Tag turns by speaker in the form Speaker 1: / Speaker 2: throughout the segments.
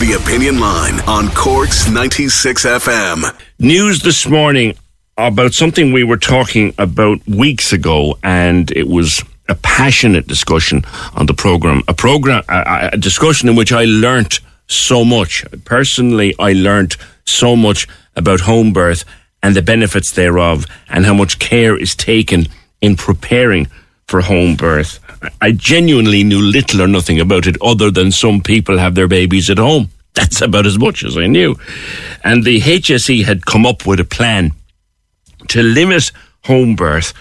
Speaker 1: The Opinion Line on Corks 96 FM.
Speaker 2: News this morning about something we were talking about weeks ago, and it was a passionate discussion on the program. A program, a, a discussion in which I learnt so much. Personally, I learnt so much about home birth and the benefits thereof, and how much care is taken in preparing for home birth. I genuinely knew little or nothing about it other than some people have their babies at home. That's about as much as I knew. And the HSE had come up with a plan to limit home birth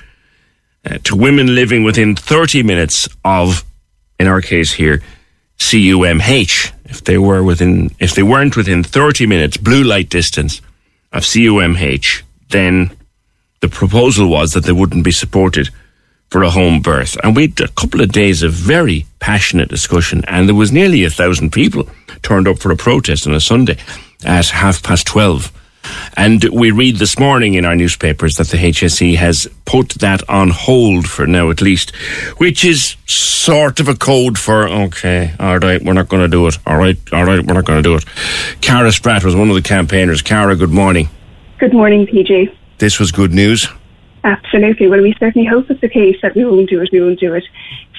Speaker 2: uh, to women living within 30 minutes of, in our case here, CUMH. If they were within, if they weren't within 30 minutes, blue light distance of CUMH, then the proposal was that they wouldn't be supported for a home birth. And we had a couple of days of very passionate discussion, and there was nearly a thousand people turned up for a protest on a Sunday at half past 12. And we read this morning in our newspapers that the HSE has put that on hold for now at least, which is sort of a code for, okay, all right, we're not going to do it. All right, all right, we're not going to do it. Cara Spratt was one of the campaigners. Cara, good morning.
Speaker 3: Good morning, PJ.
Speaker 2: This was good news.
Speaker 3: Absolutely. Well, we certainly hope it's the case that we won't do it. We won't do it.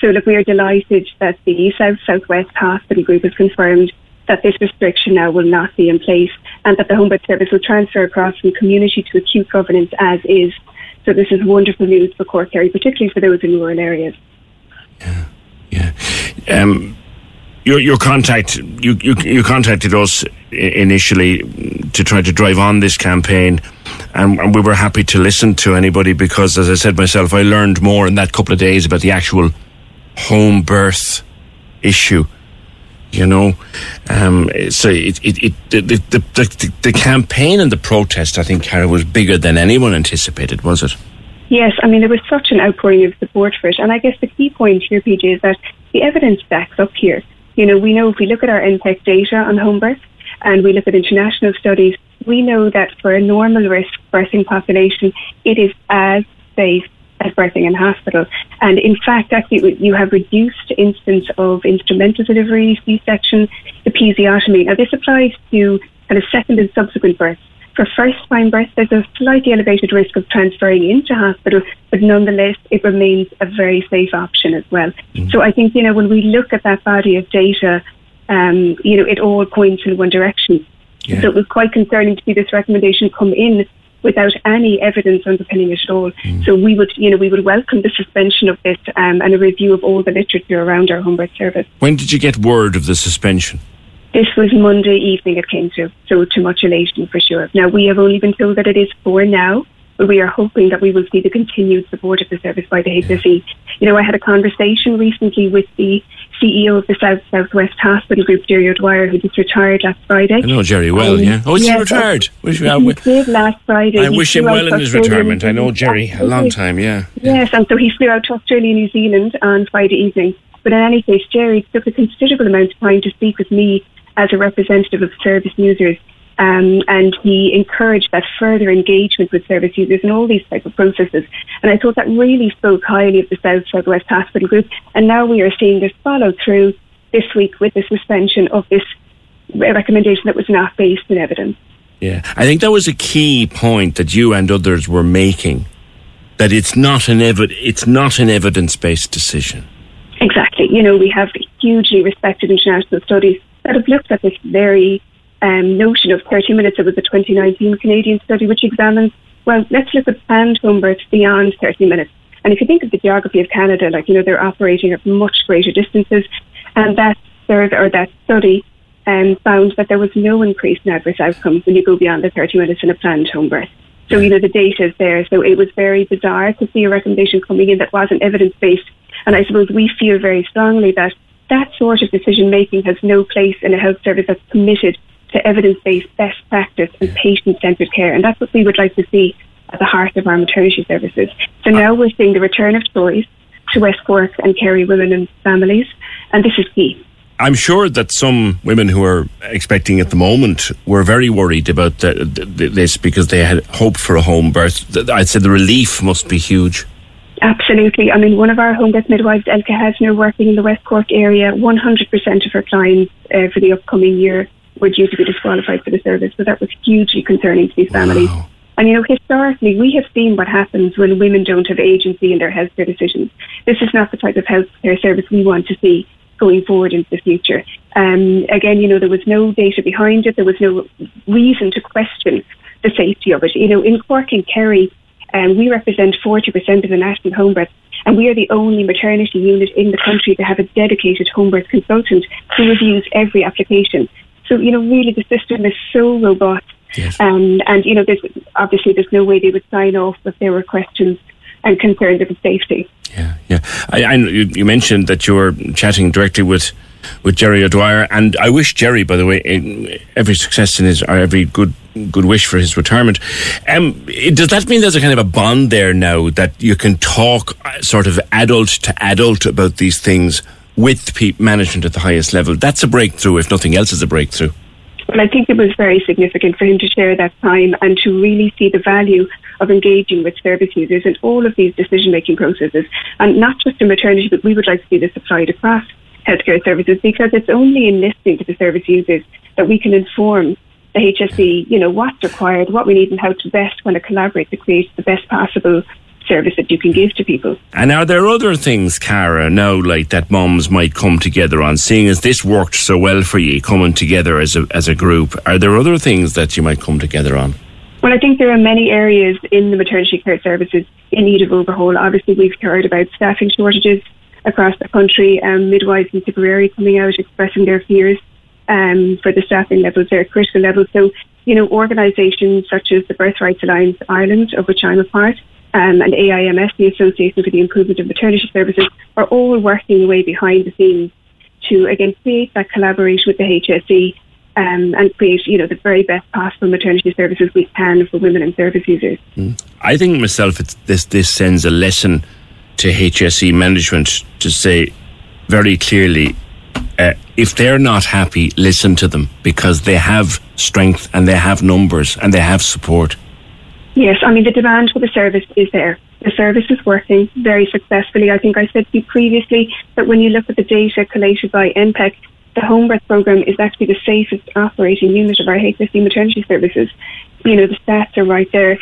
Speaker 3: So, look, we are delighted that the South Southwest Hospital Group has confirmed that this restriction now will not be in place and that the home birth service will transfer across from community to acute governance as is. So, this is wonderful news for Cork Kerry, particularly for those in rural areas.
Speaker 2: Yeah, yeah. Um, your, your contact, you, you, you contacted us initially to try to drive on this campaign, and, and we were happy to listen to anybody because, as I said myself, I learned more in that couple of days about the actual home birth issue. You know, um, so it, it, it the, the, the, the campaign and the protest, I think, Cara, was bigger than anyone anticipated, was it?
Speaker 3: Yes, I mean, there was such an outpouring of support for it. And I guess the key point here, PJ, is that the evidence backs up here. You know, we know if we look at our NPEC data on home birth and we look at international studies, we know that for a normal risk birthing population, it is as safe as birthing in hospital. And in fact, actually, you have reduced instance of instrumental delivery, C-section, episiotomy. Now, this applies to kind of second and subsequent births. For first time birth, there's a slightly elevated risk of transferring into hospital, but nonetheless, it remains a very safe option as well. Mm-hmm. So I think, you know, when we look at that body of data, um, you know, it all points in one direction. Yeah. So it was quite concerning to see this recommendation come in without any evidence underpinning it at all. Mm. So we would, you know, we would welcome the suspension of this um, and a review of all the literature around our home birth service.
Speaker 2: When did you get word of the suspension?
Speaker 3: This was Monday evening it came to, so to much elation for sure. Now we have only been told that it is for now, but we are hoping that we will see the continued support of the service by the HSE. You know, I had a conversation recently with the CEO of the South Southwest Hospital Group, Gerry O'Dwyer, who just retired last Friday. I
Speaker 2: know Gerry well, um, yeah. Oh, is yes, he retired?
Speaker 3: Wish, he uh, did last Friday.
Speaker 2: I wish him well in his retirement. I know Gerry a long time, yeah.
Speaker 3: Yes, and so he flew out to Australia, New Zealand on Friday evening. But in any case, Gerry took a considerable amount of time to speak with me as a representative of service users. Um, and he encouraged that further engagement with service users in all these type of processes. And I thought that really spoke highly of the South Southwest Hospital Group. And now we are seeing this follow through this week with the suspension of this recommendation that was not based in evidence.
Speaker 2: Yeah, I think that was a key point that you and others were making. That it's not an evi- it's not an evidence based decision.
Speaker 3: Exactly. You know, we have hugely respected international studies that have looked at this very um, notion of 30 minutes. It was a 2019 Canadian study which examines, well, let's look at planned home births beyond 30 minutes. And if you think of the geography of Canada, like, you know, they're operating at much greater distances. And that survey or that study um, found that there was no increase in adverse outcomes when you go beyond the 30 minutes in a planned home birth. So, you know, the data is there. So it was very bizarre to see a recommendation coming in that wasn't evidence based. And I suppose we feel very strongly that that sort of decision making has no place in a health service that's committed to evidence based best practice and patient centred care. And that's what we would like to see at the heart of our maternity services. So now we're seeing the return of choice to West Cork and Kerry women and families, and this is key.
Speaker 2: I'm sure that some women who are expecting at the moment were very worried about the, the, this because they had hoped for a home birth. I'd say the relief must be huge.
Speaker 3: Absolutely. I mean, one of our home birth midwives, Elke Hasner, working in the West Cork area, 100% of her clients uh, for the upcoming year were due to be disqualified for the service. So that was hugely concerning to these families. Wow. And you know, historically, we have seen what happens when women don't have agency in their healthcare decisions. This is not the type of healthcare service we want to see going forward into the future. Um, again, you know, there was no data behind it. There was no reason to question the safety of it. You know, in Cork and Kerry, um, we represent 40% of the national home births, and we are the only maternity unit in the country to have a dedicated home birth consultant who reviews every application. So, you know, really the system is so robust Yes. Um, and, you know, there's, obviously there's no way they would sign off if there were questions and concerns about safety.
Speaker 2: Yeah, yeah. I, I, you mentioned that you were chatting directly with with Gerry O'Dwyer, and I wish Gerry, by the way, every success in his or every good good wish for his retirement. Um, does that mean there's a kind of a bond there now that you can talk uh, sort of adult to adult about these things with management at the highest level? That's a breakthrough, if nothing else is a breakthrough.
Speaker 3: Well, I think it was very significant for him to share that time and to really see the value of engaging with service users in all of these decision making processes. And not just in maternity, but we would like to see this applied across healthcare services because it's only in listening to the service users that we can inform the HSE, you know, what's required, what we need, and how to best want to collaborate to create the best possible service that you can give to people.
Speaker 2: And are there other things, Cara, now like that mums might come together on, seeing as this worked so well for you, coming together as a, as a group? Are there other things that you might come together on?
Speaker 3: Well, I think there are many areas in the maternity care services in need of overhaul. Obviously, we've heard about staffing shortages across the country, um, midwives and Tipperary coming out expressing their fears um, for the staffing levels, their critical levels. So, you know, organisations such as the Birthrights Alliance Ireland, of which I'm a part, um, and AIMS, the Association for the Improvement of Maternity Services, are all working away behind the scenes to again create that collaboration with the HSE um, and create, you know, the very best possible maternity services we can for women and service users.
Speaker 2: Mm. I think myself, this this sends a lesson to HSE management to say very clearly. Uh, if they're not happy, listen to them because they have strength and they have numbers and they have support.
Speaker 3: Yes, I mean, the demand for the service is there. The service is working very successfully. I think I said to you previously that when you look at the data collated by NPEC, the home birth program is actually the safest operating unit of our HSE maternity services. You know, the stats are right there.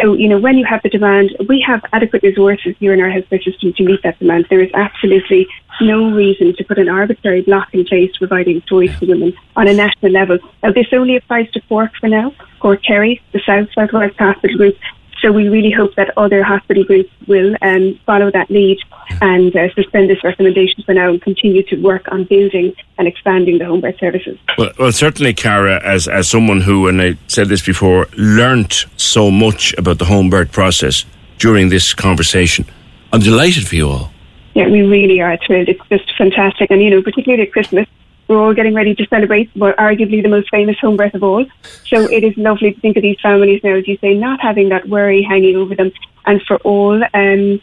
Speaker 3: So, you know, when you have the demand, we have adequate resources here in our healthcare system to meet that demand. There is absolutely no reason to put an arbitrary block in place providing choice to women on a national level. Now, this only applies to Cork for now, Cork Kerry, the South South West Hospital Group, so we really hope that other hospital groups will um, follow that lead and uh, suspend this recommendation for now and continue to work on building and expanding the home birth services.
Speaker 2: Well, well, certainly, Cara, as as someone who, and I said this before, learnt so much about the home birth process during this conversation, I'm delighted for you all.
Speaker 3: Yeah, we really are thrilled. It's just fantastic, and you know, particularly at Christmas we're all getting ready to celebrate what arguably the most famous home birth of all. So it is lovely to think of these families now, as you say, not having that worry hanging over them. And for all um,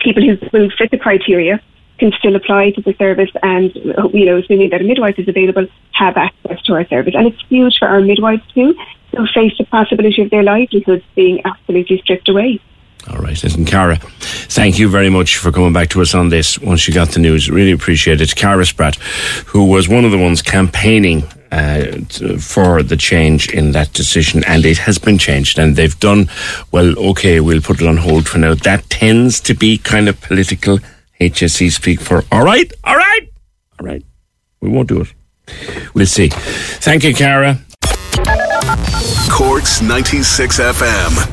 Speaker 3: people who, who fit the criteria can still apply to the service and, you know, assuming that a midwife is available, have access to our service. And it's huge for our midwives too, who face the possibility of their livelihoods being absolutely stripped away.
Speaker 2: All right. Listen, Cara, thank you very much for coming back to us on this once you got the news. Really appreciate it. Cara Spratt, who was one of the ones campaigning uh, for the change in that decision, and it has been changed. And they've done, well, okay, we'll put it on hold for now. That tends to be kind of political HSE speak for. All right, all right, all right. We won't do it. We'll see. Thank you, Cara.
Speaker 1: Corks 96 FM.